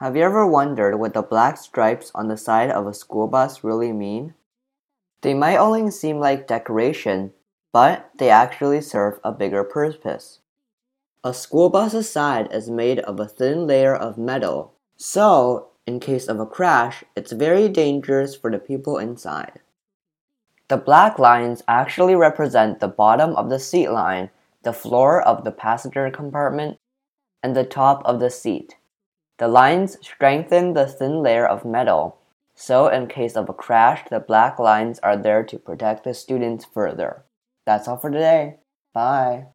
Have you ever wondered what the black stripes on the side of a school bus really mean? They might only seem like decoration, but they actually serve a bigger purpose. A school bus's side is made of a thin layer of metal, so in case of a crash, it's very dangerous for the people inside. The black lines actually represent the bottom of the seat line, the floor of the passenger compartment, and the top of the seat. The lines strengthen the thin layer of metal, so in case of a crash, the black lines are there to protect the students further. That's all for today. Bye.